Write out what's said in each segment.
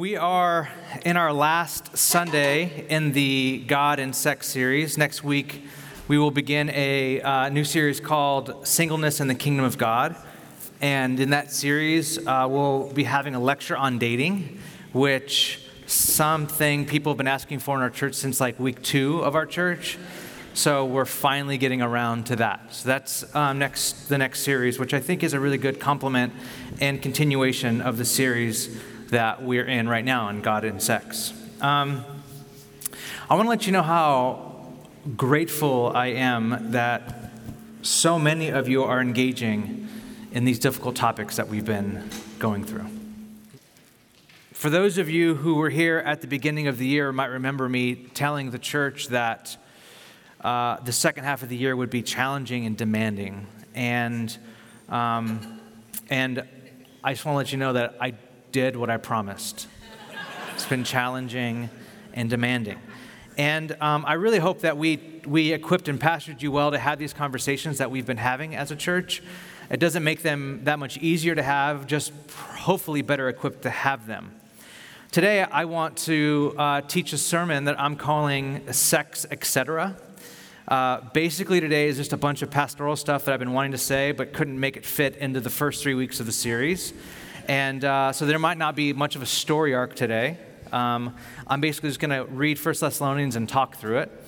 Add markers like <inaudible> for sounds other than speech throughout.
We are in our last Sunday in the God and Sex series. Next week, we will begin a uh, new series called Singleness in the Kingdom of God. And in that series, uh, we'll be having a lecture on dating, which something people have been asking for in our church since like week two of our church. So we're finally getting around to that. So that's um, next the next series, which I think is a really good complement and continuation of the series that we're in right now in God and Sex. Um, I want to let you know how grateful I am that so many of you are engaging in these difficult topics that we've been going through. For those of you who were here at the beginning of the year, might remember me telling the church that uh, the second half of the year would be challenging and demanding. And, um, and I just want to let you know that I did what I promised. It's been challenging and demanding. And um, I really hope that we, we equipped and pastored you well to have these conversations that we've been having as a church. It doesn't make them that much easier to have, just hopefully better equipped to have them. Today, I want to uh, teach a sermon that I'm calling Sex, Etc. Uh, basically, today is just a bunch of pastoral stuff that I've been wanting to say, but couldn't make it fit into the first three weeks of the series. And uh, so there might not be much of a story arc today. Um, I'm basically just going to read First Thessalonians and talk through it.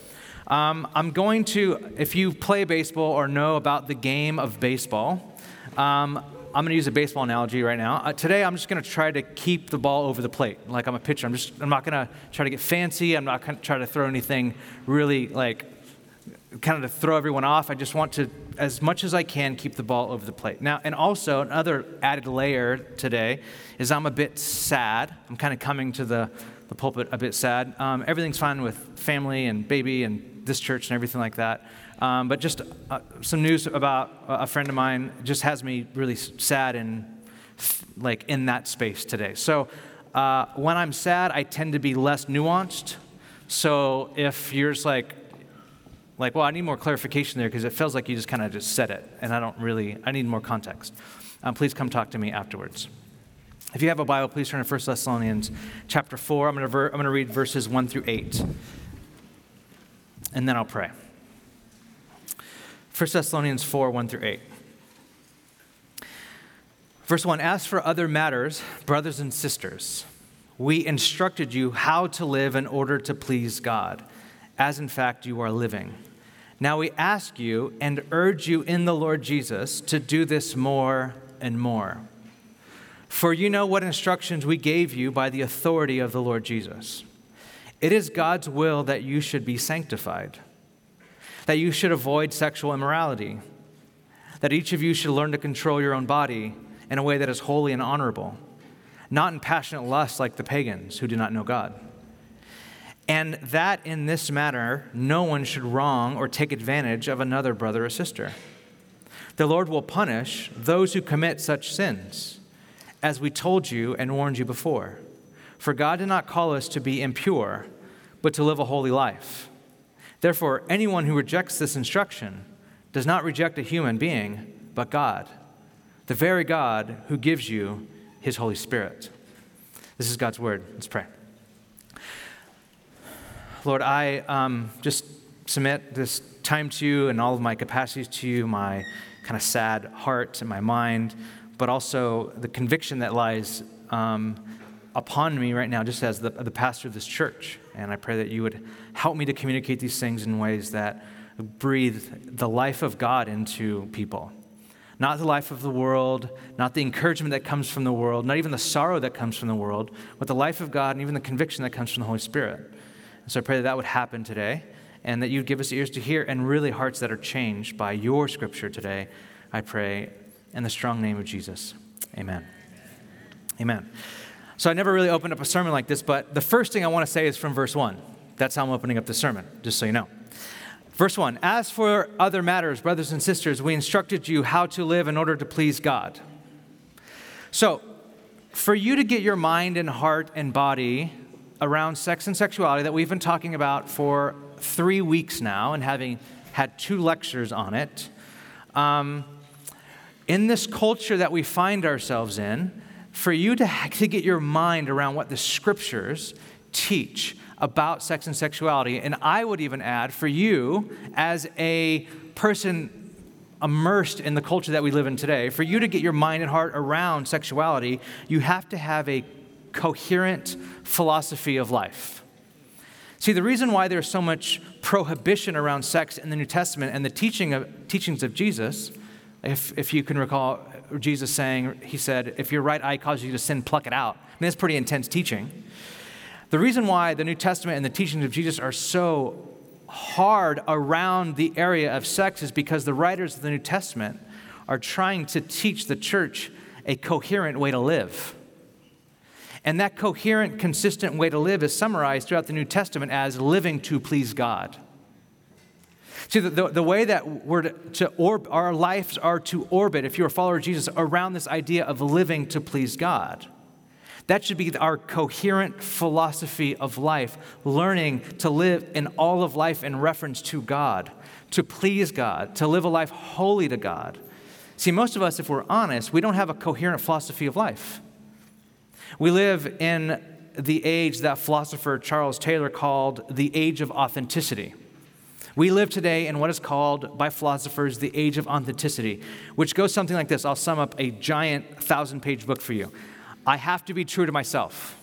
Um, I'm going to, if you play baseball or know about the game of baseball, um, I'm going to use a baseball analogy right now. Uh, today, I'm just going to try to keep the ball over the plate, like I'm a pitcher. I'm just, I'm not going to try to get fancy. I'm not going to try to throw anything really like kind of to throw everyone off. I just want to, as much as I can, keep the ball over the plate. Now, and also another added layer today is I'm a bit sad. I'm kind of coming to the, the pulpit a bit sad. Um, everything's fine with family and baby and this church and everything like that. Um, but just uh, some news about a friend of mine just has me really sad and like in that space today. So uh, when I'm sad, I tend to be less nuanced. So if you're like, like, well, I need more clarification there because it feels like you just kind of just said it, and I don't really, I need more context. Um, please come talk to me afterwards. If you have a Bible, please turn to 1 Thessalonians chapter 4. I'm going, ver- to read verses 1 through 8, and then I'll pray. 1 Thessalonians 4 1 through 8. Verse 1 As for other matters, brothers and sisters, we instructed you how to live in order to please God, as in fact you are living now we ask you and urge you in the Lord Jesus to do this more and more. For you know what instructions we gave you by the authority of the Lord Jesus. It is God's will that you should be sanctified, that you should avoid sexual immorality, that each of you should learn to control your own body in a way that is holy and honorable, not in passionate lust like the pagans who do not know God and that in this matter no one should wrong or take advantage of another brother or sister. The Lord will punish those who commit such sins, as we told you and warned you before. For God did not call us to be impure, but to live a holy life. Therefore, anyone who rejects this instruction does not reject a human being, but God, the very God who gives you his Holy Spirit. This is God's word. Let's pray. Lord, I um, just submit this time to you and all of my capacities to you, my kind of sad heart and my mind, but also the conviction that lies um, upon me right now, just as the, the pastor of this church. And I pray that you would help me to communicate these things in ways that breathe the life of God into people. Not the life of the world, not the encouragement that comes from the world, not even the sorrow that comes from the world, but the life of God and even the conviction that comes from the Holy Spirit. So I pray that that would happen today and that you'd give us ears to hear and really hearts that are changed by your scripture today. I pray in the strong name of Jesus. Amen. Amen. So I never really opened up a sermon like this, but the first thing I want to say is from verse 1. That's how I'm opening up the sermon, just so you know. Verse 1 As for other matters, brothers and sisters, we instructed you how to live in order to please God. So, for you to get your mind and heart and body around sex and sexuality that we've been talking about for three weeks now and having had two lectures on it. Um, in this culture that we find ourselves in, for you to, to get your mind around what the scriptures teach about sex and sexuality. And I would even add for you, as a person immersed in the culture that we live in today, for you to get your mind and heart around sexuality, you have to have a coherent philosophy of life. See, the reason why there's so much prohibition around sex in the New Testament and the teaching of, teachings of Jesus, if, if you can recall Jesus saying, He said, if your right eye causes you to sin, pluck it out. I mean, that's pretty intense teaching. The reason why the New Testament and the teachings of Jesus are so hard around the area of sex is because the writers of the New Testament are trying to teach the church a coherent way to live. And that coherent, consistent way to live is summarized throughout the New Testament as living to please God. See, the, the, the way that we're to, to orb, our lives are to orbit, if you're a follower of Jesus, around this idea of living to please God. That should be our coherent philosophy of life, learning to live in all of life in reference to God, to please God, to live a life holy to God. See, most of us, if we're honest, we don't have a coherent philosophy of life. We live in the age that philosopher Charles Taylor called the age of authenticity. We live today in what is called by philosophers the age of authenticity, which goes something like this. I'll sum up a giant thousand page book for you. I have to be true to myself.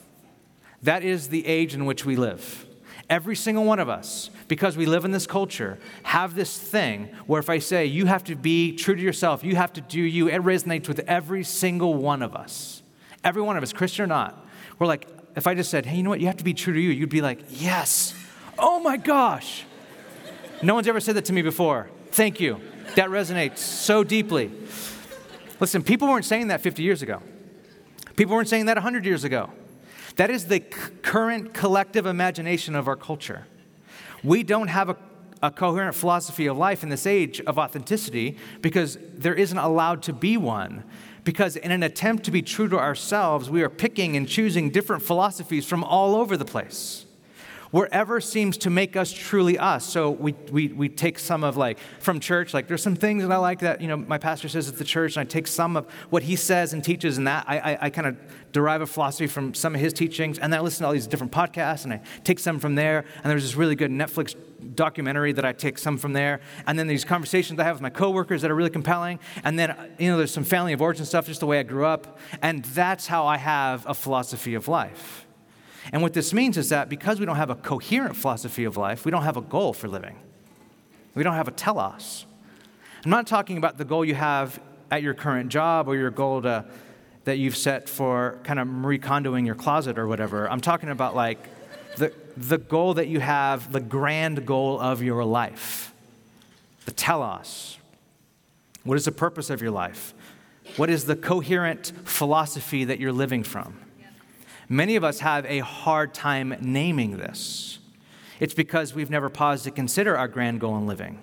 That is the age in which we live. Every single one of us, because we live in this culture, have this thing where if I say you have to be true to yourself, you have to do you, it resonates with every single one of us. Every one of us, Christian or not. We're like, if I just said, hey, you know what, you have to be true to you, you'd be like, yes. Oh my gosh. No one's ever said that to me before. Thank you. That resonates so deeply. Listen, people weren't saying that 50 years ago. People weren't saying that 100 years ago. That is the c- current collective imagination of our culture. We don't have a, a coherent philosophy of life in this age of authenticity because there isn't allowed to be one. Because in an attempt to be true to ourselves, we are picking and choosing different philosophies from all over the place wherever seems to make us truly us. So we, we, we take some of like from church, like there's some things that I like that, you know, my pastor says at the church, and I take some of what he says and teaches, and that I, I, I kind of derive a philosophy from some of his teachings, and then I listen to all these different podcasts, and I take some from there, and there's this really good Netflix documentary that I take some from there, and then these conversations I have with my coworkers that are really compelling, and then, you know, there's some family of origin stuff, just the way I grew up, and that's how I have a philosophy of life. And what this means is that because we don't have a coherent philosophy of life, we don't have a goal for living. We don't have a telos. I'm not talking about the goal you have at your current job or your goal to, that you've set for kind of recondoing your closet or whatever. I'm talking about like the, the goal that you have, the grand goal of your life, the telos. What is the purpose of your life? What is the coherent philosophy that you're living from? Many of us have a hard time naming this. It's because we've never paused to consider our grand goal in living.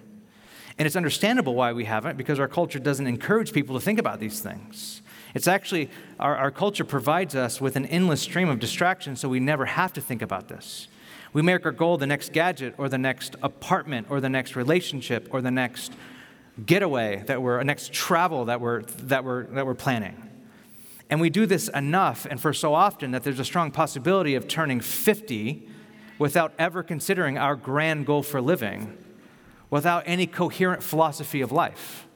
And it's understandable why we haven't, because our culture doesn't encourage people to think about these things. It's actually, our, our culture provides us with an endless stream of distractions, so we never have to think about this. We make our goal the next gadget, or the next apartment, or the next relationship, or the next getaway that we're, next travel that we're, that we're, that we're planning. And we do this enough and for so often that there's a strong possibility of turning 50 without ever considering our grand goal for living, without any coherent philosophy of life.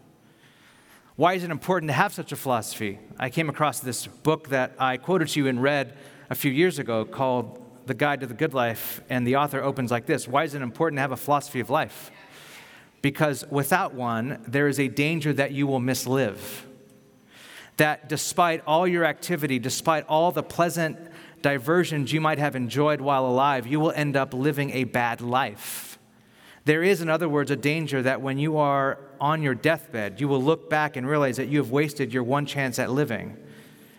Why is it important to have such a philosophy? I came across this book that I quoted to you and read a few years ago called The Guide to the Good Life, and the author opens like this Why is it important to have a philosophy of life? Because without one, there is a danger that you will mislive that despite all your activity, despite all the pleasant diversions you might have enjoyed while alive, you will end up living a bad life. There is, in other words, a danger that when you are on your deathbed, you will look back and realize that you have wasted your one chance at living.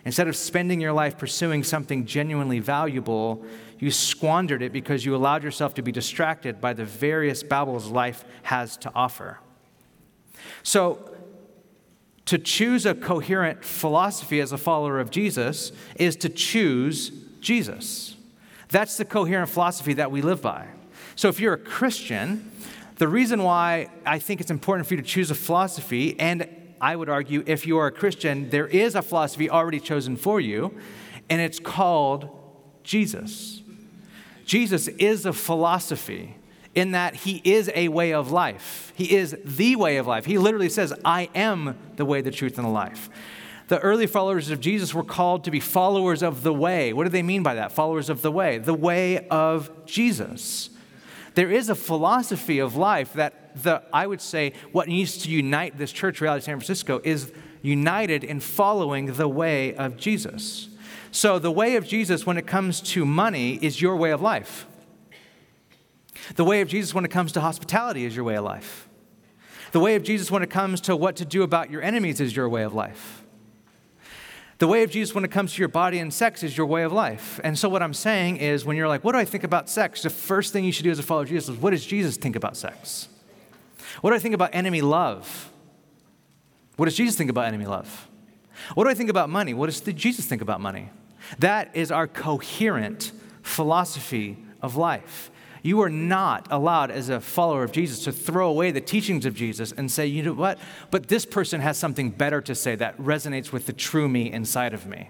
Instead of spending your life pursuing something genuinely valuable, you squandered it because you allowed yourself to be distracted by the various babbles life has to offer. So, to choose a coherent philosophy as a follower of Jesus is to choose Jesus. That's the coherent philosophy that we live by. So if you're a Christian, the reason why I think it's important for you to choose a philosophy and I would argue, if you are a Christian, there is a philosophy already chosen for you, and it's called Jesus. Jesus is a philosophy in that he is a way of life. He is the way of life. He literally says, I am the way, the truth, and the life. The early followers of Jesus were called to be followers of the way. What do they mean by that? Followers of the way, the way of Jesus. There is a philosophy of life that the I would say what needs to unite this church reality San Francisco is united in following the way of Jesus. So the way of Jesus when it comes to money is your way of life. The way of Jesus when it comes to hospitality is your way of life. The way of Jesus when it comes to what to do about your enemies is your way of life. The way of Jesus when it comes to your body and sex is your way of life. And so, what I'm saying is, when you're like, what do I think about sex? The first thing you should do as a follower of Jesus is, what does Jesus think about sex? What do I think about enemy love? What does Jesus think about enemy love? What do I think about money? What does Jesus think about money? That is our coherent philosophy of life. You are not allowed, as a follower of Jesus, to throw away the teachings of Jesus and say, you know what? But this person has something better to say that resonates with the true me inside of me.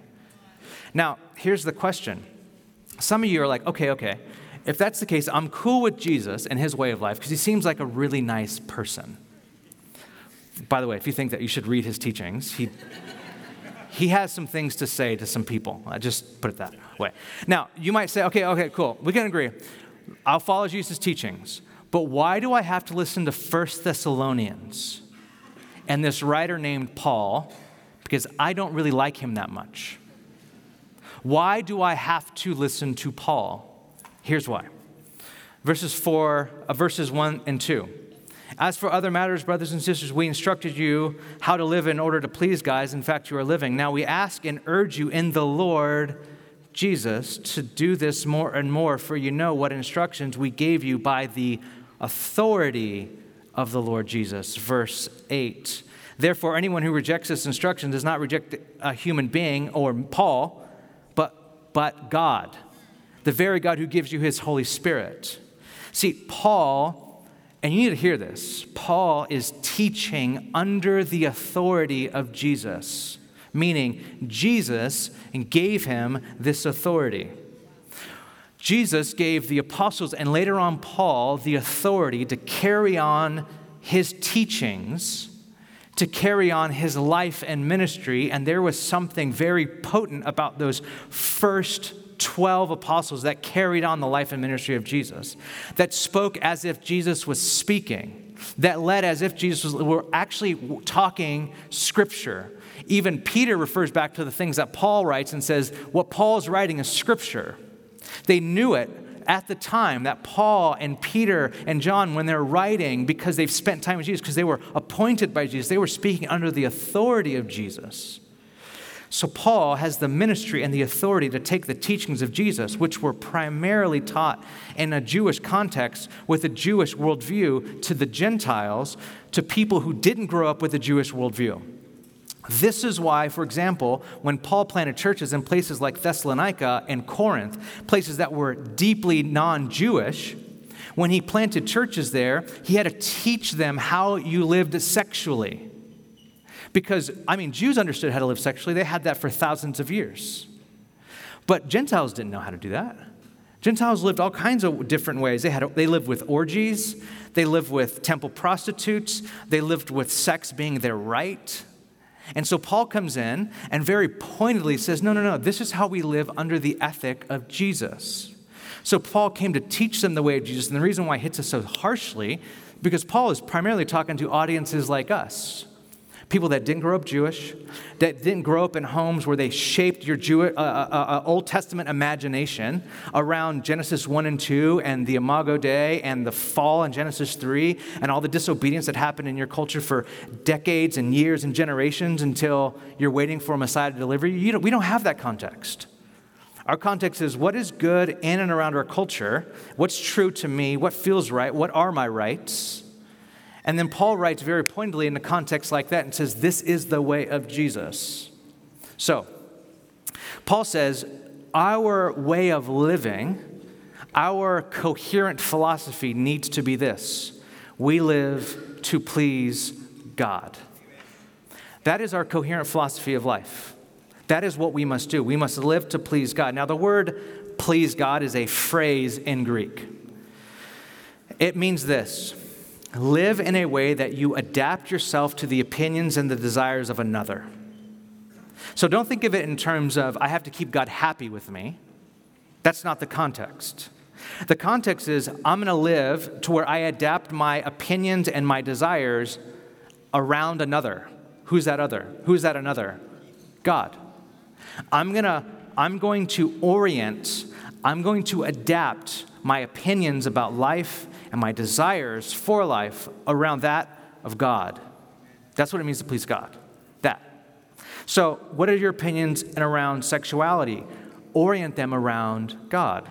Now, here's the question. Some of you are like, okay, okay. If that's the case, I'm cool with Jesus and his way of life because he seems like a really nice person. By the way, if you think that you should read his teachings, he, <laughs> he has some things to say to some people. I just put it that way. Now, you might say, okay, okay, cool. We can agree. I'll follow Jesus' teachings. But why do I have to listen to First Thessalonians and this writer named Paul? Because I don't really like him that much. Why do I have to listen to Paul? Here's why. Verses 4, uh, verses 1 and 2. As for other matters, brothers and sisters, we instructed you how to live in order to please God. In fact, you are living. Now we ask and urge you in the Lord Jesus to do this more and more, for you know what instructions we gave you by the authority of the Lord Jesus. Verse 8. Therefore, anyone who rejects this instruction does not reject a human being or Paul, but, but God, the very God who gives you his Holy Spirit. See, Paul, and you need to hear this, Paul is teaching under the authority of Jesus meaning Jesus gave him this authority. Jesus gave the apostles and later on Paul the authority to carry on his teachings, to carry on his life and ministry. And there was something very potent about those first 12 apostles that carried on the life and ministry of Jesus, that spoke as if Jesus was speaking, that led as if Jesus was were actually talking scripture even Peter refers back to the things that Paul writes and says, what Paul is writing is scripture. They knew it at the time that Paul and Peter and John, when they're writing, because they've spent time with Jesus, because they were appointed by Jesus, they were speaking under the authority of Jesus. So, Paul has the ministry and the authority to take the teachings of Jesus, which were primarily taught in a Jewish context with a Jewish worldview, to the Gentiles, to people who didn't grow up with a Jewish worldview. This is why, for example, when Paul planted churches in places like Thessalonica and Corinth, places that were deeply non Jewish, when he planted churches there, he had to teach them how you lived sexually. Because, I mean, Jews understood how to live sexually, they had that for thousands of years. But Gentiles didn't know how to do that. Gentiles lived all kinds of different ways. They, had, they lived with orgies, they lived with temple prostitutes, they lived with sex being their right. And so Paul comes in and very pointedly says, No, no, no, this is how we live under the ethic of Jesus. So Paul came to teach them the way of Jesus. And the reason why he hits us so harshly, because Paul is primarily talking to audiences like us people that didn't grow up Jewish, that didn't grow up in homes where they shaped your Jewish, uh, uh, uh, uh, Old Testament imagination around Genesis 1 and 2 and the Imago Dei and the fall in Genesis 3 and all the disobedience that happened in your culture for decades and years and generations until you're waiting for a Messiah to deliver you. you don't, we don't have that context. Our context is what is good in and around our culture, what's true to me, what feels right, what are my rights and then Paul writes very pointedly in a context like that and says, This is the way of Jesus. So, Paul says, Our way of living, our coherent philosophy needs to be this we live to please God. That is our coherent philosophy of life. That is what we must do. We must live to please God. Now, the word please God is a phrase in Greek. It means this live in a way that you adapt yourself to the opinions and the desires of another. So don't think of it in terms of, I have to keep God happy with me. That's not the context. The context is, I'm going to live to where I adapt my opinions and my desires around another. Who's that other? Who's that another? God. I'm going to I'm going to orient, I'm going to adapt my opinions about life and my desires for life around that of God. That's what it means to please God. That. So, what are your opinions and around sexuality? Orient them around God.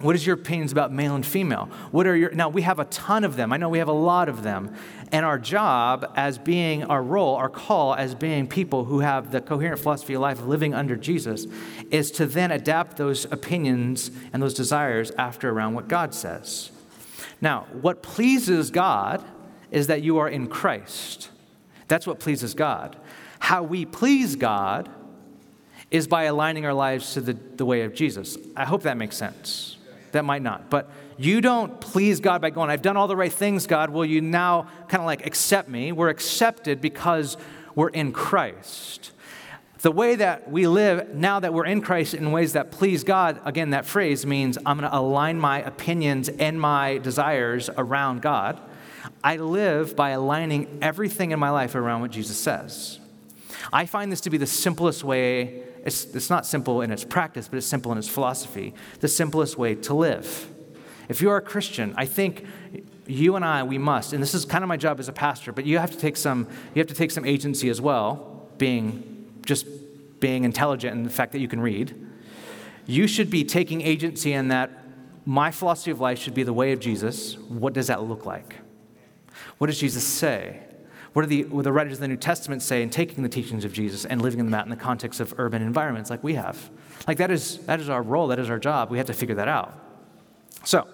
What is your opinions about male and female? What are your now we have a ton of them. I know we have a lot of them. And our job as being our role, our call as being people who have the coherent philosophy of life living under Jesus is to then adapt those opinions and those desires after around what God says. Now, what pleases God is that you are in Christ. That's what pleases God. How we please God is by aligning our lives to the, the way of Jesus. I hope that makes sense. That might not. But you don't please God by going, I've done all the right things, God. Will you now kind of like accept me? We're accepted because we're in Christ. The way that we live now that we're in Christ in ways that please God, again, that phrase means I'm going to align my opinions and my desires around God. I live by aligning everything in my life around what Jesus says. I find this to be the simplest way it's, it's not simple in its practice, but it's simple in its philosophy. The simplest way to live. If you are a Christian, I think you and I, we must, and this is kind of my job as a pastor, but you have to take some, you have to take some agency as well, being just being intelligent and the fact that you can read. You should be taking agency in that my philosophy of life should be the way of Jesus. What does that look like? What does Jesus say? What do the, what the writers of the New Testament say in taking the teachings of Jesus and living them out in the context of urban environments like we have? Like that is, that is our role, that is our job. We have to figure that out. So,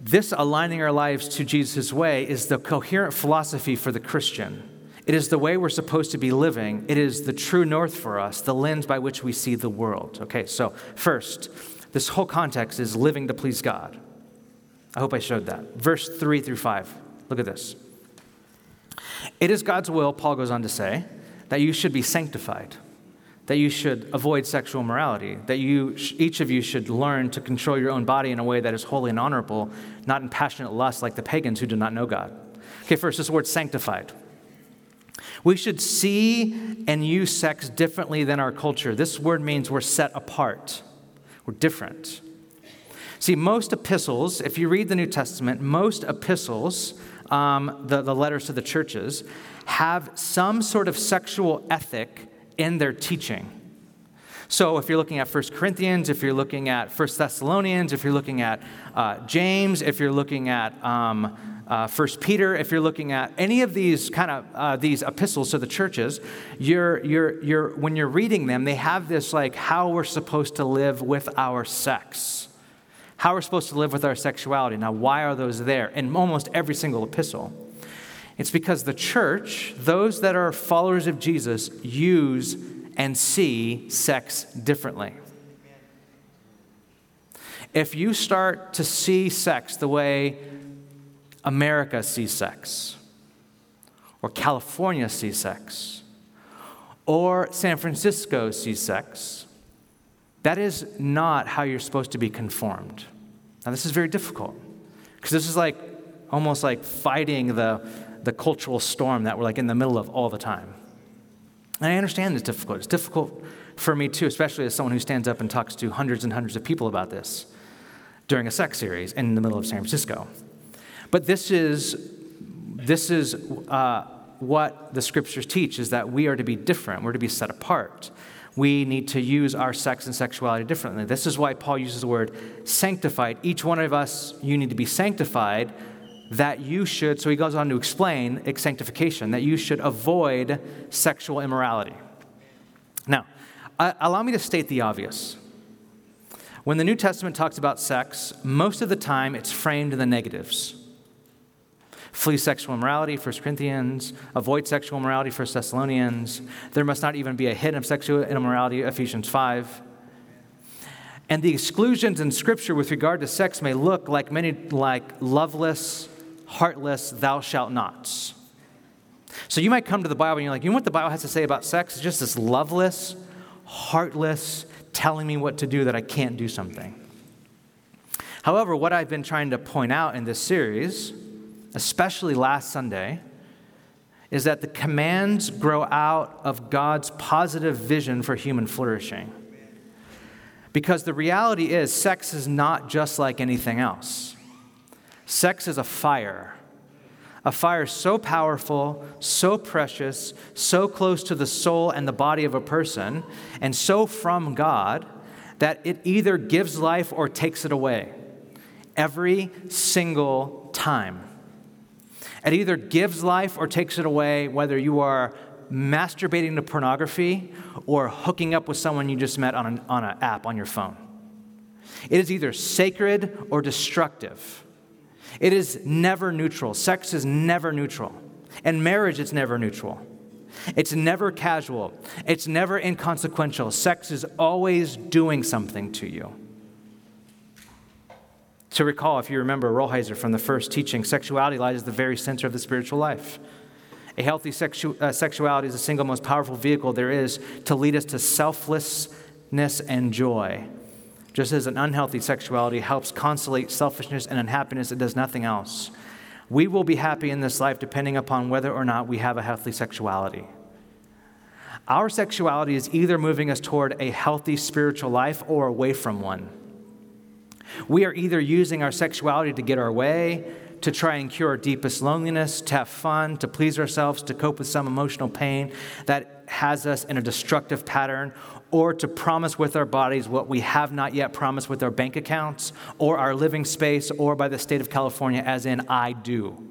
this aligning our lives to Jesus' way is the coherent philosophy for the Christian. It is the way we're supposed to be living. It is the true north for us, the lens by which we see the world. Okay, so first, this whole context is living to please God. I hope I showed that. Verse 3 through 5. Look at this. It is God's will, Paul goes on to say, that you should be sanctified, that you should avoid sexual morality, that you, each of you should learn to control your own body in a way that is holy and honorable, not in passionate lust like the pagans who do not know God. Okay, first, this word sanctified. We should see and use sex differently than our culture. This word means we're set apart, we're different. See, most epistles, if you read the New Testament, most epistles um, the, the letters to the churches, have some sort of sexual ethic in their teaching. So if you're looking at 1 Corinthians, if you're looking at 1 Thessalonians, if you're looking at uh, James, if you're looking at um, uh, 1 Peter, if you're looking at any of these kind of uh, these epistles to the churches, you're, you're, you're, when you're reading them, they have this like how we're supposed to live with our sex how we're supposed to live with our sexuality. Now, why are those there in almost every single epistle? It's because the church, those that are followers of Jesus, use and see sex differently. If you start to see sex the way America sees sex, or California sees sex, or San Francisco sees sex, that is not how you're supposed to be conformed. Now, this is very difficult because this is like almost like fighting the, the cultural storm that we're like in the middle of all the time. And I understand it's difficult. It's difficult for me too, especially as someone who stands up and talks to hundreds and hundreds of people about this during a sex series in the middle of San Francisco. But this is, this is uh, what the scriptures teach is that we are to be different, we're to be set apart we need to use our sex and sexuality differently. This is why Paul uses the word sanctified. Each one of us, you need to be sanctified, that you should, so he goes on to explain sanctification, that you should avoid sexual immorality. Now, allow me to state the obvious. When the New Testament talks about sex, most of the time it's framed in the negatives. Flee sexual immorality, 1 Corinthians. Avoid sexual immorality, 1 Thessalonians. There must not even be a hint of sexual immorality, Ephesians 5. And the exclusions in Scripture with regard to sex may look like many like loveless, heartless, thou shalt nots. So you might come to the Bible and you're like, you know what the Bible has to say about sex? It's just this loveless, heartless, telling me what to do that I can't do something. However, what I've been trying to point out in this series, especially last Sunday, is that the commands grow out of God's positive vision for human flourishing. Because the reality is, sex is not just like anything else. Sex is a fire. A fire so powerful, so precious, so close to the soul and the body of a person, and so from God that it either gives life or takes it away. Every single time. It either gives life or takes it away, whether you are masturbating to pornography or hooking up with someone you just met on an on an app on your phone. It is either sacred or destructive. It is never neutral. Sex is never neutral. And marriage is never neutral. It's never casual. It's never inconsequential. Sex is always doing something to you. To recall, if you remember Rolheiser from the first teaching, sexuality lies at the very center of the spiritual life. A healthy sexu- uh, sexuality is the single most powerful vehicle there is to lead us to selflessness and joy. Just as an unhealthy sexuality helps consolate selfishness and unhappiness, it does nothing else. We will be happy in this life depending upon whether or not we have a healthy sexuality. Our sexuality is either moving us toward a healthy spiritual life or away from one. We are either using our sexuality to get our way, to try and cure our deepest loneliness, to have fun, to please ourselves, to cope with some emotional pain that has us in a destructive pattern, or to promise with our bodies what we have not yet promised with our bank accounts, or our living space, or by the state of California, as in, I do.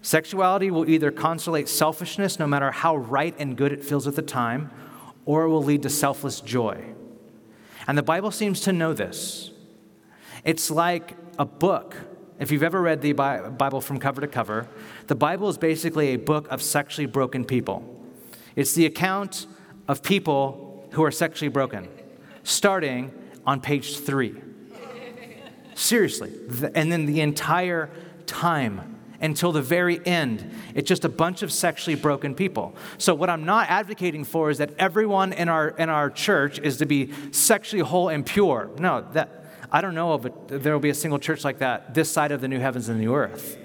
Sexuality will either consolate selfishness, no matter how right and good it feels at the time, or it will lead to selfless joy. And the Bible seems to know this. It's like a book if you've ever read the Bible from cover to cover, the Bible is basically a book of sexually broken people. It's the account of people who are sexually broken, starting on page three. Seriously. And then the entire time until the very end, it's just a bunch of sexually broken people. So, what I'm not advocating for is that everyone in our, in our church is to be sexually whole and pure. No, that, I don't know it, there will be a single church like that this side of the new heavens and the new earth.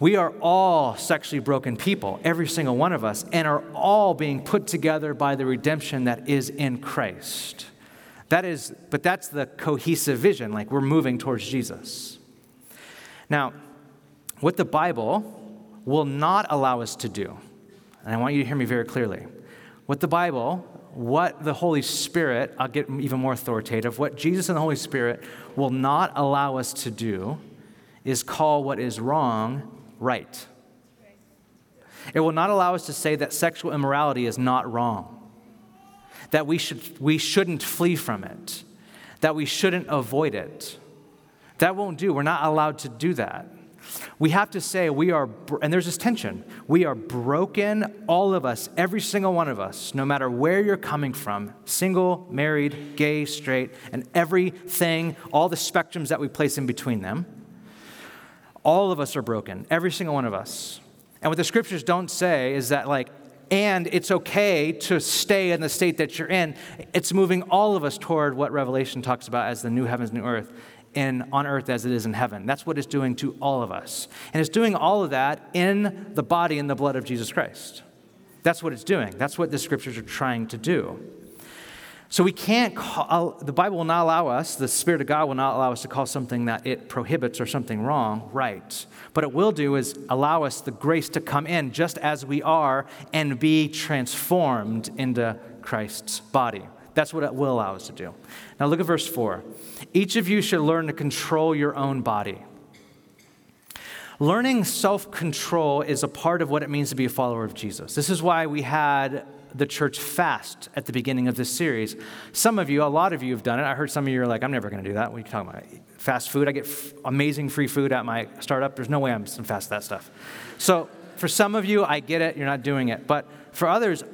We are all sexually broken people, every single one of us, and are all being put together by the redemption that is in Christ. That is, but that's the cohesive vision, like we're moving towards Jesus. Now, what the Bible will not allow us to do, and I want you to hear me very clearly, what the Bible what the Holy Spirit, I'll get even more authoritative, what Jesus and the Holy Spirit will not allow us to do is call what is wrong right. It will not allow us to say that sexual immorality is not wrong, that we, should, we shouldn't flee from it, that we shouldn't avoid it. That won't do. We're not allowed to do that. We have to say we are, and there's this tension. We are broken, all of us, every single one of us, no matter where you're coming from single, married, gay, straight, and everything, all the spectrums that we place in between them. All of us are broken, every single one of us. And what the scriptures don't say is that, like, and it's okay to stay in the state that you're in. It's moving all of us toward what Revelation talks about as the new heavens, new earth in, on earth as it is in heaven. That's what it's doing to all of us. And it's doing all of that in the body and the blood of Jesus Christ. That's what it's doing. That's what the scriptures are trying to do. So we can't call, the Bible will not allow us, the Spirit of God will not allow us to call something that it prohibits or something wrong right. But it will do is allow us the grace to come in just as we are and be transformed into Christ's body. That's what it will allow us to do. Now look at verse 4. Each of you should learn to control your own body. Learning self control is a part of what it means to be a follower of Jesus. This is why we had the church fast at the beginning of this series. Some of you, a lot of you have done it. I heard some of you are like, I'm never going to do that. What are you talking about? Fast food? I get f- amazing free food at my startup. There's no way I'm fast that stuff. So for some of you, I get it. You're not doing it. But for others,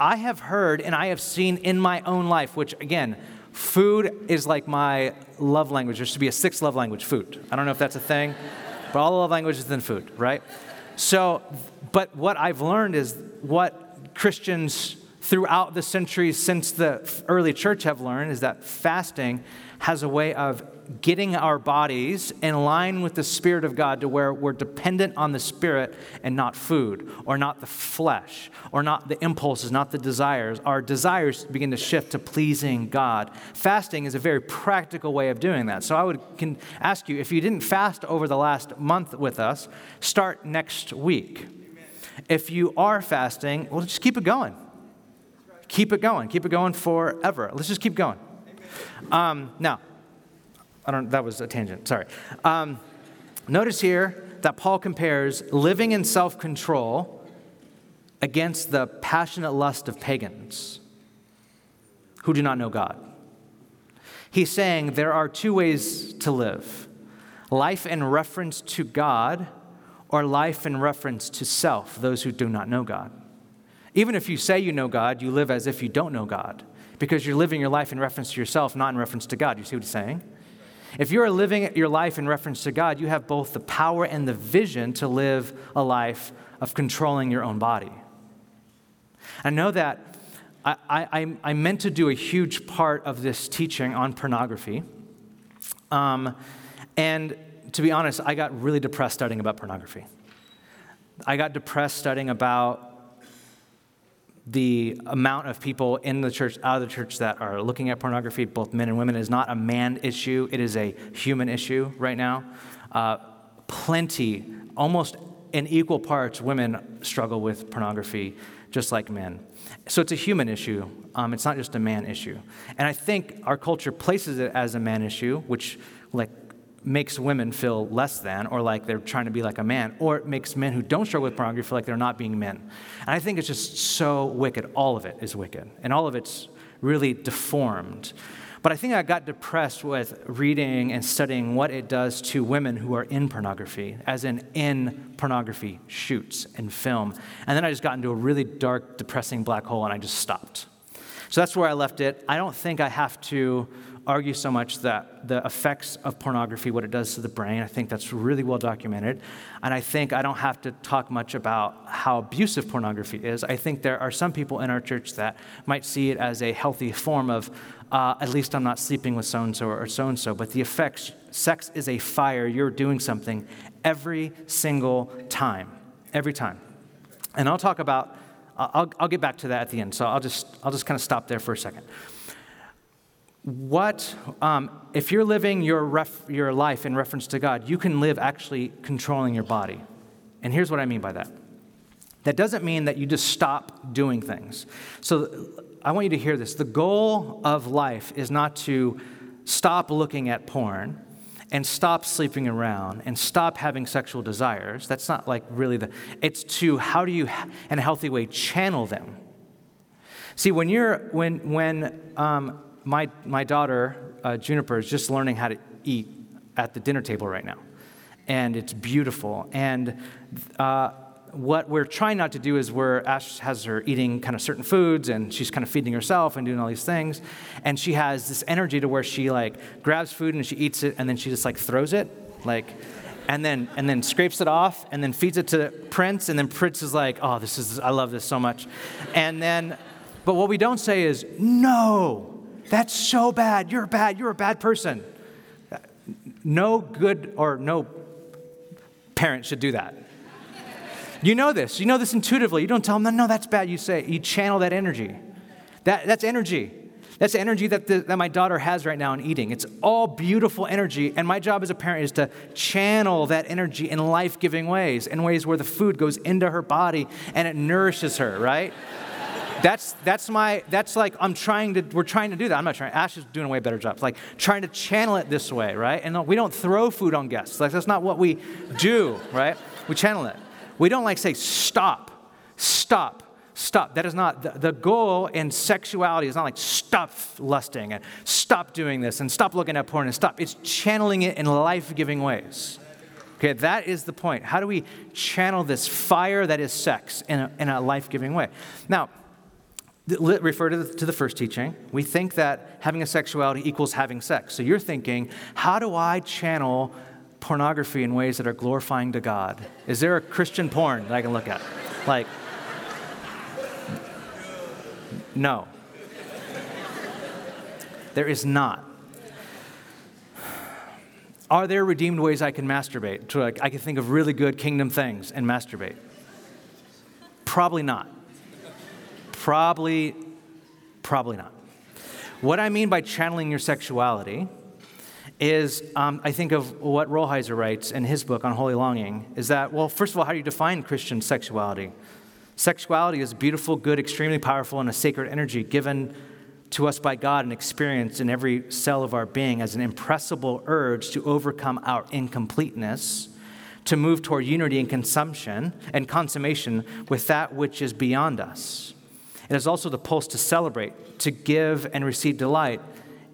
I have heard and I have seen in my own life, which again, food is like my love language. There should be a sixth love language, food. I don't know if that's a thing, but all the love languages than food, right? So, but what I've learned is what Christians throughout the centuries since the early church have learned is that fasting has a way of getting our bodies in line with the Spirit of God to where we're dependent on the Spirit and not food, or not the flesh, or not the impulses, not the desires. Our desires begin to shift to pleasing God. Fasting is a very practical way of doing that. So I would can ask you if you didn't fast over the last month with us, start next week. If you are fasting, well, just keep it going. Keep it going. Keep it going forever. Let's just keep going. Um, now, I don't, that was a tangent, sorry. Um, notice here that Paul compares living in self control against the passionate lust of pagans who do not know God. He's saying there are two ways to live life in reference to God or life in reference to self, those who do not know God. Even if you say you know God, you live as if you don't know God because you're living your life in reference to yourself, not in reference to God. You see what he's saying? If you are living your life in reference to God, you have both the power and the vision to live a life of controlling your own body. I know that I, I, I meant to do a huge part of this teaching on pornography. Um, and to be honest, I got really depressed studying about pornography. I got depressed studying about the amount of people in the church, out of the church, that are looking at pornography, both men and women, is not a man issue. It is a human issue right now. Uh, plenty, almost in equal parts, women struggle with pornography just like men. So it's a human issue. Um, it's not just a man issue. And I think our culture places it as a man issue, which, like, makes women feel less than or like they're trying to be like a man, or it makes men who don't struggle with pornography feel like they're not being men. And I think it's just so wicked. All of it is wicked, and all of it's really deformed. But I think I got depressed with reading and studying what it does to women who are in pornography, as in in pornography shoots and film. And then I just got into a really dark, depressing black hole and I just stopped. So that's where I left it. I don't think I have to argue so much that the effects of pornography, what it does to the brain, I think that's really well documented. And I think I don't have to talk much about how abusive pornography is. I think there are some people in our church that might see it as a healthy form of, uh, at least I'm not sleeping with so and so or so and so. But the effects, sex is a fire. You're doing something every single time. Every time. And I'll talk about, I'll, I'll get back to that at the end. So I'll just, I'll just kind of stop there for a second what, um, if you're living your, ref, your life in reference to God, you can live actually controlling your body. And here's what I mean by that that doesn't mean that you just stop doing things. So I want you to hear this. The goal of life is not to stop looking at porn and stop sleeping around and stop having sexual desires. That's not like really the, it's to how do you, in a healthy way, channel them. See, when you're, when, when, um, my, my daughter, uh, Juniper, is just learning how to eat at the dinner table right now. And it's beautiful. And uh, what we're trying not to do is where Ash has her eating kind of certain foods and she's kind of feeding herself and doing all these things. And she has this energy to where she like grabs food and she eats it and then she just like throws it. Like, and then and then scrapes it off and then feeds it to Prince and then Prince is like, oh, this is I love this so much. And then, but what we don't say is no that's so bad. You're bad. You're a bad person. No good or no parent should do that. You know this. You know this intuitively. You don't tell them, no, no, that's bad. You say, you channel that energy. That, that's energy. That's energy that, the, that my daughter has right now in eating. It's all beautiful energy. And my job as a parent is to channel that energy in life giving ways, in ways where the food goes into her body and it nourishes her, right? That's that's my that's like I'm trying to we're trying to do that. I'm not trying. Ash is doing a way better job. It's like trying to channel it this way, right? And we don't throw food on guests. Like that's not what we do, right? We channel it. We don't like say stop, stop, Stop. That is not the, the goal in sexuality is not like stop lusting and stop doing this and stop looking at porn and stop. It's channeling it in life giving ways. Okay, that is the point. How do we channel this fire that is sex in a, in a life giving way? Now, refer to the, to the first teaching. We think that having a sexuality equals having sex. So you're thinking, how do I channel pornography in ways that are glorifying to God? Is there a Christian porn that I can look at? Like, no. There is not. Are there redeemed ways I can masturbate? To like, I can think of really good kingdom things and masturbate. Probably not. Probably, probably not. What I mean by channeling your sexuality is um, I think of what Rolheiser writes in his book on holy longing is that, well, first of all, how do you define Christian sexuality? Sexuality is beautiful, good, extremely powerful, and a sacred energy given to us by God and experienced in every cell of our being as an impressible urge to overcome our incompleteness, to move toward unity and consumption and consummation with that which is beyond us. It is also the pulse to celebrate, to give and receive delight,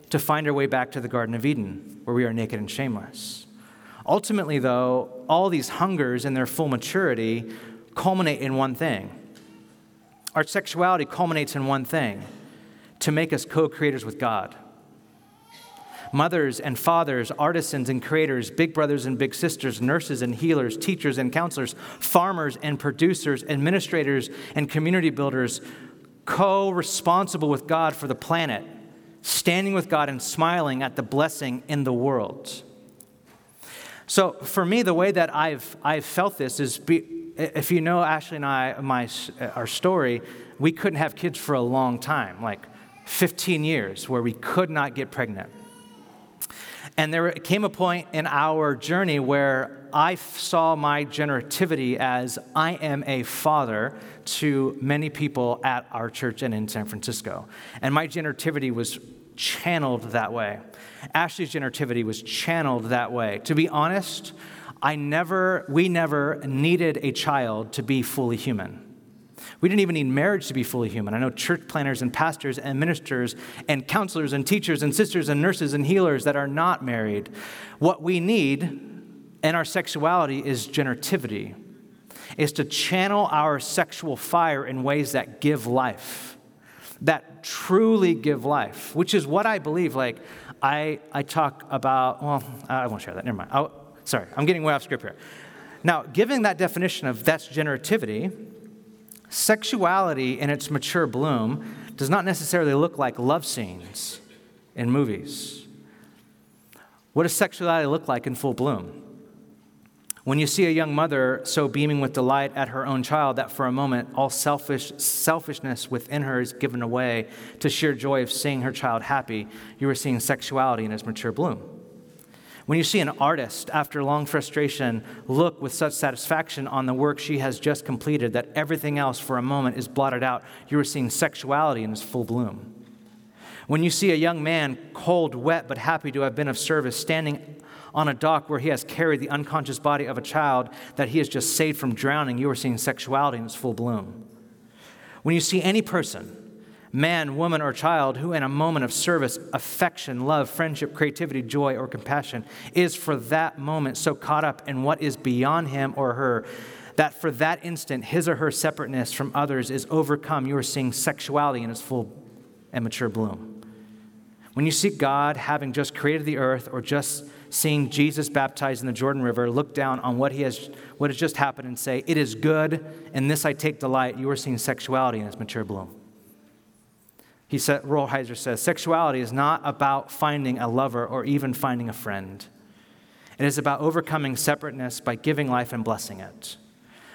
to find our way back to the Garden of Eden, where we are naked and shameless. Ultimately, though, all these hungers in their full maturity culminate in one thing. Our sexuality culminates in one thing to make us co creators with God. Mothers and fathers, artisans and creators, big brothers and big sisters, nurses and healers, teachers and counselors, farmers and producers, administrators and community builders, co responsible with God for the planet, standing with God and smiling at the blessing in the world. So, for me, the way that I've, I've felt this is be, if you know Ashley and I, my, our story, we couldn't have kids for a long time, like 15 years, where we could not get pregnant. And there came a point in our journey where I saw my generativity as I am a father to many people at our church and in San Francisco. And my generativity was channeled that way. Ashley's generativity was channeled that way. To be honest, I never, we never needed a child to be fully human. We didn't even need marriage to be fully human. I know church planners and pastors and ministers and counselors and teachers and sisters and nurses and healers that are not married. What we need in our sexuality is generativity, is to channel our sexual fire in ways that give life, that truly give life, which is what I believe. Like, I, I talk about, well, I won't share that, never mind. I'll, Sorry, I'm getting way off script here. Now, given that definition of that's generativity, sexuality in its mature bloom does not necessarily look like love scenes in movies. What does sexuality look like in full bloom? When you see a young mother so beaming with delight at her own child that for a moment all selfish selfishness within her is given away to sheer joy of seeing her child happy, you are seeing sexuality in its mature bloom. When you see an artist, after long frustration, look with such satisfaction on the work she has just completed that everything else for a moment is blotted out, you are seeing sexuality in its full bloom. When you see a young man, cold, wet, but happy to have been of service, standing on a dock where he has carried the unconscious body of a child that he has just saved from drowning, you are seeing sexuality in its full bloom. When you see any person, man, woman, or child who, in a moment of service, affection, love, friendship, creativity, joy, or compassion, is for that moment so caught up in what is beyond him or her that for that instant, his or her separateness from others is overcome. You are seeing sexuality in its full and mature bloom. When you see God having just created the earth or just seeing Jesus baptized in the Jordan River, look down on what, he has, what has just happened and say, It is good, and this I take delight, you are seeing sexuality in its mature bloom. He said, Rolheiser says, sexuality is not about finding a lover or even finding a friend. It is about overcoming separateness by giving life and blessing it.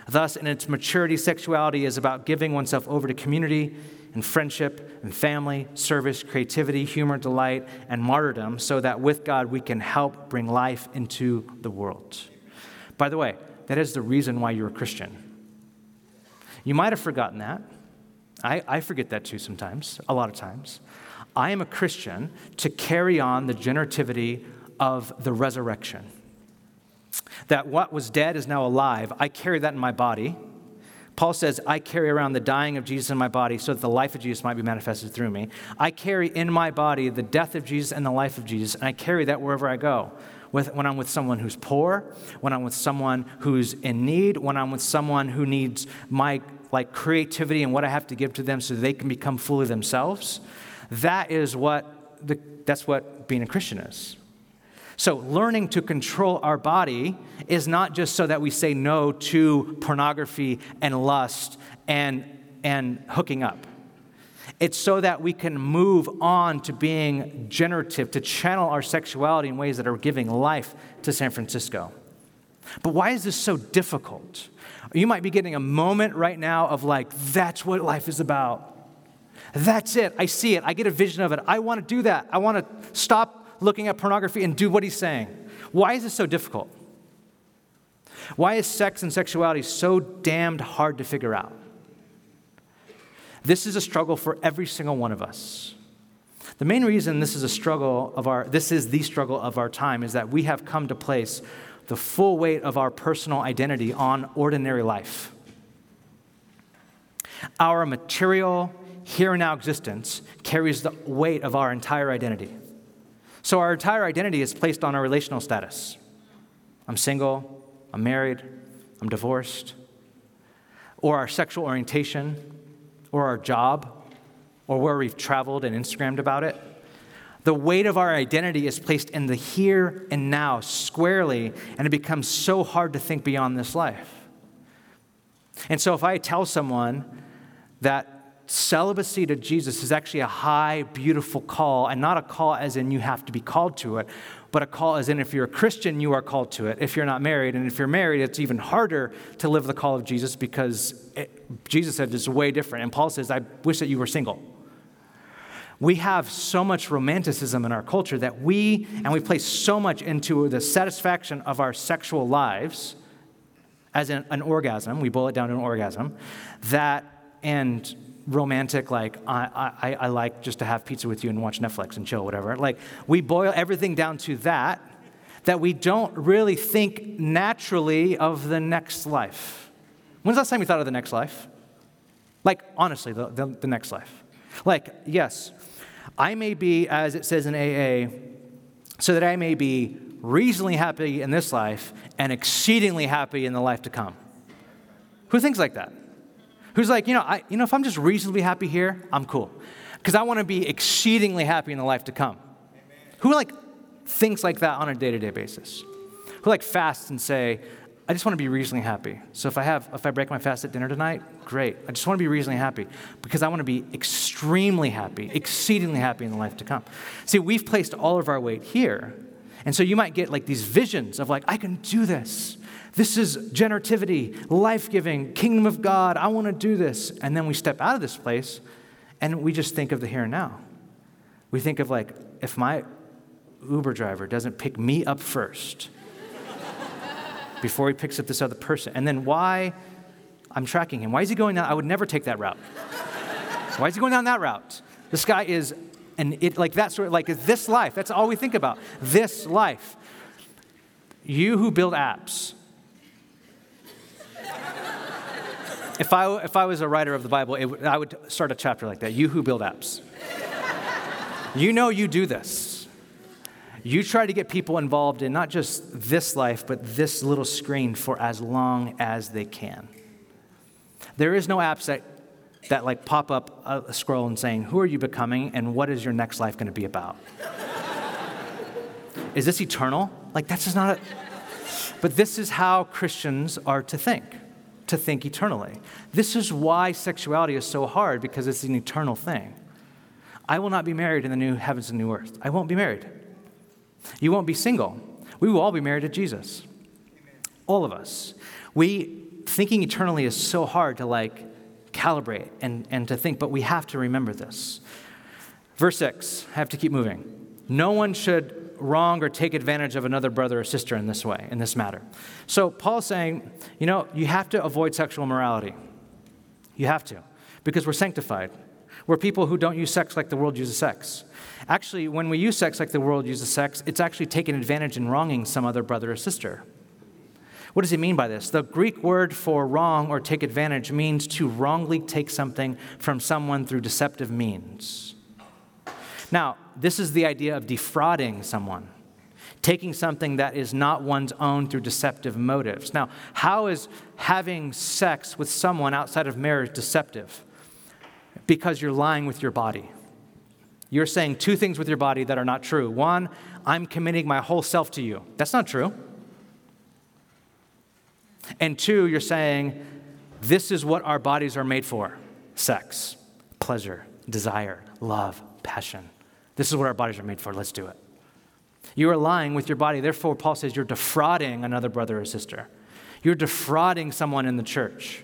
Thus, in its maturity, sexuality is about giving oneself over to community and friendship and family, service, creativity, humor, delight, and martyrdom so that with God we can help bring life into the world. By the way, that is the reason why you're a Christian. You might have forgotten that. I, I forget that too sometimes, a lot of times. I am a Christian to carry on the generativity of the resurrection. That what was dead is now alive. I carry that in my body. Paul says, I carry around the dying of Jesus in my body so that the life of Jesus might be manifested through me. I carry in my body the death of Jesus and the life of Jesus, and I carry that wherever I go. With, when I'm with someone who's poor, when I'm with someone who's in need, when I'm with someone who needs my like creativity and what I have to give to them so they can become fully themselves. That is what the, that's what being a Christian is. So, learning to control our body is not just so that we say no to pornography and lust and, and hooking up. It's so that we can move on to being generative, to channel our sexuality in ways that are giving life to San Francisco. But why is this so difficult? You might be getting a moment right now of like, that's what life is about. That's it. I see it. I get a vision of it. I want to do that. I want to stop looking at pornography and do what he's saying. Why is this so difficult? Why is sex and sexuality so damned hard to figure out? This is a struggle for every single one of us. The main reason this is a struggle of our this is the struggle of our time is that we have come to place the full weight of our personal identity on ordinary life. Our material here and now existence carries the weight of our entire identity. So our entire identity is placed on our relational status. I'm single, I'm married, I'm divorced, or our sexual orientation, or our job, or where we've traveled and Instagrammed about it. The weight of our identity is placed in the here and now squarely, and it becomes so hard to think beyond this life. And so, if I tell someone that celibacy to Jesus is actually a high, beautiful call, and not a call as in you have to be called to it, but a call as in if you're a Christian, you are called to it. If you're not married, and if you're married, it's even harder to live the call of Jesus because it, Jesus said it's way different. And Paul says, I wish that you were single. We have so much romanticism in our culture that we, and we place so much into the satisfaction of our sexual lives as an, an orgasm, we boil it down to an orgasm, that, and romantic, like, I, I, I like just to have pizza with you and watch Netflix and chill, whatever. Like, we boil everything down to that, that we don't really think naturally of the next life. When's the last time you thought of the next life? Like, honestly, the, the, the next life. Like, yes, I may be, as it says in AA, so that I may be reasonably happy in this life and exceedingly happy in the life to come. Who thinks like that? Who's like, you know, I, you know, if I'm just reasonably happy here, I'm cool. Because I want to be exceedingly happy in the life to come. Amen. Who like thinks like that on a day-to-day basis? Who like fasts and say, I just want to be reasonably happy. So if I have, if I break my fast at dinner tonight, great. I just want to be reasonably happy because I want to be extremely happy, exceedingly happy in the life to come. See, we've placed all of our weight here. And so you might get like these visions of like, I can do this. This is generativity, life giving, kingdom of God. I want to do this. And then we step out of this place and we just think of the here and now. We think of like, if my Uber driver doesn't pick me up first <laughs> before he picks up this other person, and then why I'm tracking him. Why is he going down? I would never take that route. <laughs> Why is he going down that route? This guy is, and it like that sort of like this life. That's all we think about. This life. You who build apps, If I, if I was a writer of the Bible, it, I would start a chapter like that. You who build apps. you know you do this. You try to get people involved in not just this life, but this little screen for as long as they can. There is no apps that, that like pop up a, scroll and saying, Who are you becoming and what is your next life going to be about? is this eternal? Like, that's just not a. But this is how Christians are to think to think eternally. This is why sexuality is so hard because it's an eternal thing. I will not be married in the new heavens and new earth. I won't be married. You won't be single. We will all be married to Jesus. All of us. We thinking eternally is so hard to like calibrate and, and to think, but we have to remember this. Verse 6, I have to keep moving. No one should wrong or take advantage of another brother or sister in this way, in this matter. So Paul's saying, you know, you have to avoid sexual morality. You have to, because we're sanctified. We're people who don't use sex like the world uses sex. Actually, when we use sex like the world uses sex, it's actually taking advantage and wronging some other brother or sister. What does he mean by this? The Greek word for wrong or take advantage means to wrongly take something from someone through deceptive means. Now, this is the idea of defrauding someone, taking something that is not one's own through deceptive motives. Now, how is having sex with someone outside of marriage deceptive? Because you're lying with your body. You're saying two things with your body that are not true. One, I'm committing my whole self to you. That's not true. And two, you're saying, this is what our bodies are made for sex, pleasure, desire, love, passion. This is what our bodies are made for. Let's do it. You are lying with your body. Therefore, Paul says you're defrauding another brother or sister. You're defrauding someone in the church.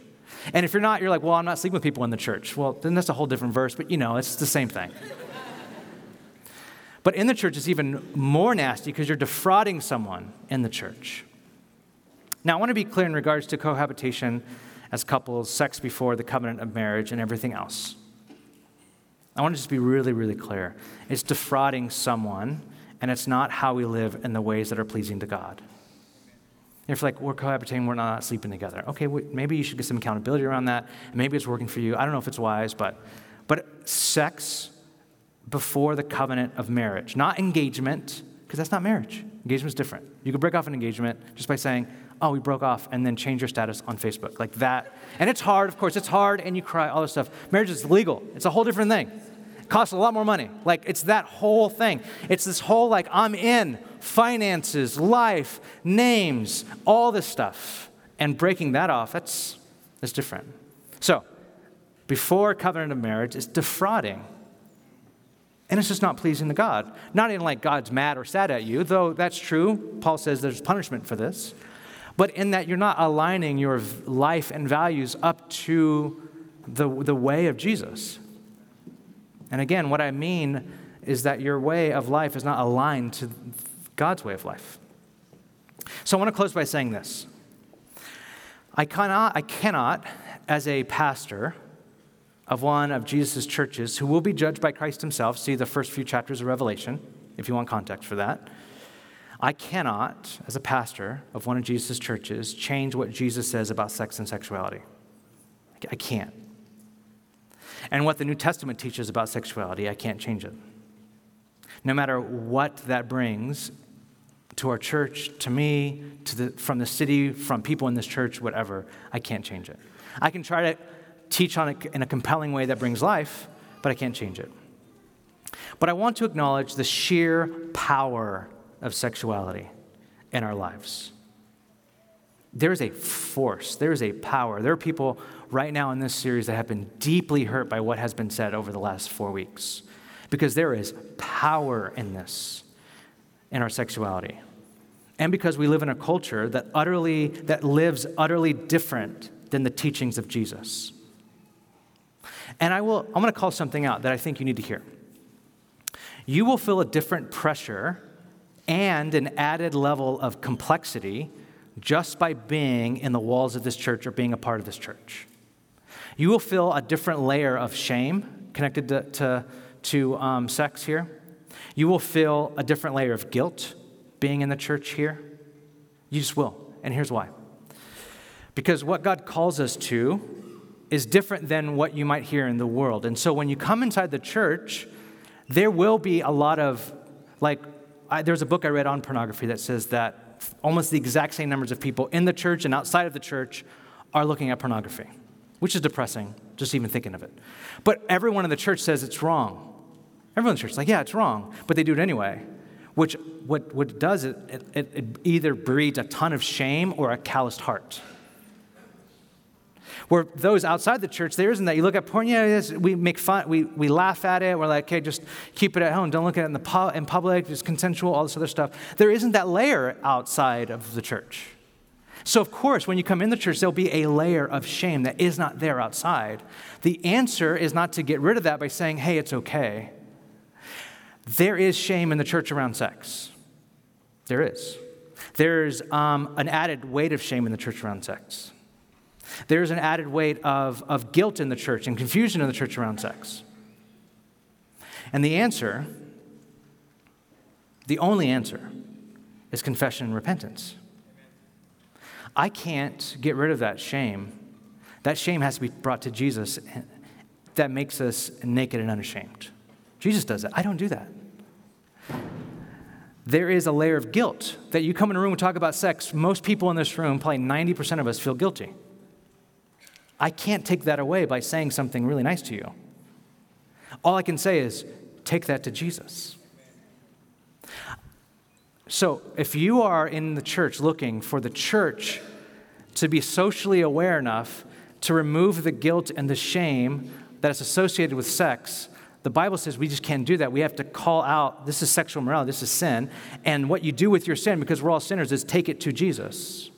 And if you're not, you're like, well, I'm not sleeping with people in the church. Well, then that's a whole different verse, but you know, it's the same thing. but in the church, it's even more nasty because you're defrauding someone in the church. Now, I want to be clear in regards to cohabitation as couples, sex before the covenant of marriage, and everything else. I want to just be really, really clear. It's defrauding someone, and it's not how we live in the ways that are pleasing to God. If like we're cohabitating, we're not sleeping together. Okay, maybe you should get some accountability around that. Maybe it's working for you. I don't know if it's wise, but but sex before the covenant of marriage, not engagement, because that's not marriage. Engagement is different. You could break off an engagement just by saying, oh, we broke off, and then change your status on Facebook. Like that. And it's hard, of course, it's hard, and you cry, all this stuff. Marriage is legal, it's a whole different thing. Costs a lot more money. Like, it's that whole thing. It's this whole, like, I'm in finances, life, names, all this stuff. And breaking that off, that's, that's different. So, before covenant of marriage is defrauding. And it's just not pleasing to God. Not in like God's mad or sad at you, though that's true. Paul says there's punishment for this but in that you're not aligning your life and values up to the, the way of Jesus. And again, what I mean is that your way of life is not aligned to God's way of life. So I want to close by saying this. I cannot, I cannot, as a pastor of one of Jesus' churches, who will be judged by Christ himself, see the first few chapters of Revelation, if you want context for that. I cannot, as a pastor of one of Jesus' churches, change what Jesus says about sex and sexuality. I can't. And what the New Testament teaches about sexuality, I can't change it. No matter what that brings to our church, to me, to the, from the city, from people in this church, whatever, I can't change it. I can try to teach on it in a compelling way that brings life, but I can't change it. But I want to acknowledge the sheer power of sexuality in our lives. There's a force, there's a power. There are people right now in this series that have been deeply hurt by what has been said over the last four weeks because there is power in this, in our sexuality. And because we live in a culture that utterly that lives utterly different than the teachings of Jesus. And I will I'm going to call something out that I think you need to hear. You will feel a different pressure and an added level of complexity just by being in the walls of this church or being a part of this church. You will feel a different layer of shame connected to, to, to um, sex here. You will feel a different layer of guilt being in the church here. You just will. And here's why. Because what God calls us to is different than what you might hear in the world. And so when you come inside the church, there will be a lot of like I, there's a book I read on pornography that says that almost the exact same numbers of people in the church and outside of the church are looking at pornography, which is depressing, just even thinking of it. But everyone in the church says it's wrong. Everyone in the church is like, yeah, it's wrong, but they do it anyway. Which what, what it does, it, it, it either breeds a ton of shame or a calloused heart. Where those outside the church, there isn't that. You look at porn, yeah, we make fun, we, we laugh at it. We're like, okay, just keep it at home. Don't look at it in, the pu- in public, just consensual, all this other stuff. There isn't that layer outside of the church. So, of course, when you come in the church, there'll be a layer of shame that is not there outside. The answer is not to get rid of that by saying, hey, it's okay. There is shame in the church around sex. There is. There's um, an added weight of shame in the church around sex. There's an added weight of, of guilt in the church and confusion in the church around sex. And the answer, the only answer, is confession and repentance. I can't get rid of that shame. That shame has to be brought to Jesus. That makes us naked and unashamed. Jesus does it. I don't do that. There is a layer of guilt that you come in a room and talk about sex. Most people in this room, probably 90% of us, feel guilty. I can't take that away by saying something really nice to you. All I can say is, take that to Jesus. So, if you are in the church looking for the church to be socially aware enough to remove the guilt and the shame that is associated with sex, the Bible says we just can't do that. We have to call out this is sexual morality, this is sin. And what you do with your sin, because we're all sinners, is take it to Jesus.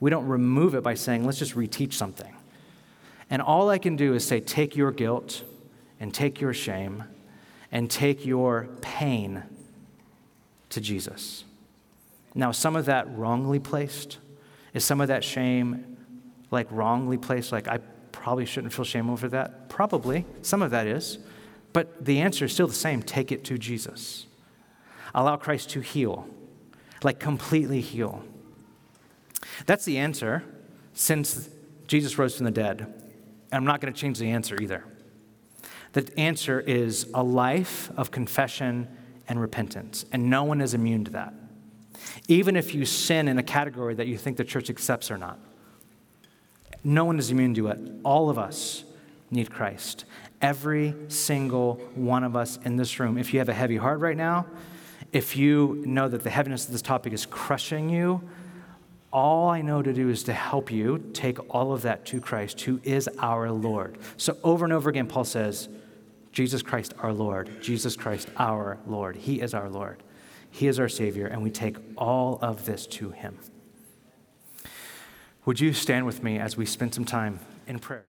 We don't remove it by saying, let's just reteach something. And all I can do is say, take your guilt and take your shame and take your pain to Jesus. Now, some of that wrongly placed? Is some of that shame like wrongly placed? Like, I probably shouldn't feel shame over that? Probably. Some of that is. But the answer is still the same take it to Jesus. Allow Christ to heal, like completely heal. That's the answer since Jesus rose from the dead. And I'm not going to change the answer either. The answer is a life of confession and repentance, and no one is immune to that. Even if you sin in a category that you think the church accepts or not, no one is immune to it. All of us need Christ. Every single one of us in this room. If you have a heavy heart right now, if you know that the heaviness of this topic is crushing you, all I know to do is to help you take all of that to Christ, who is our Lord. So, over and over again, Paul says, Jesus Christ, our Lord. Jesus Christ, our Lord. He is our Lord. He is our Savior, and we take all of this to Him. Would you stand with me as we spend some time in prayer?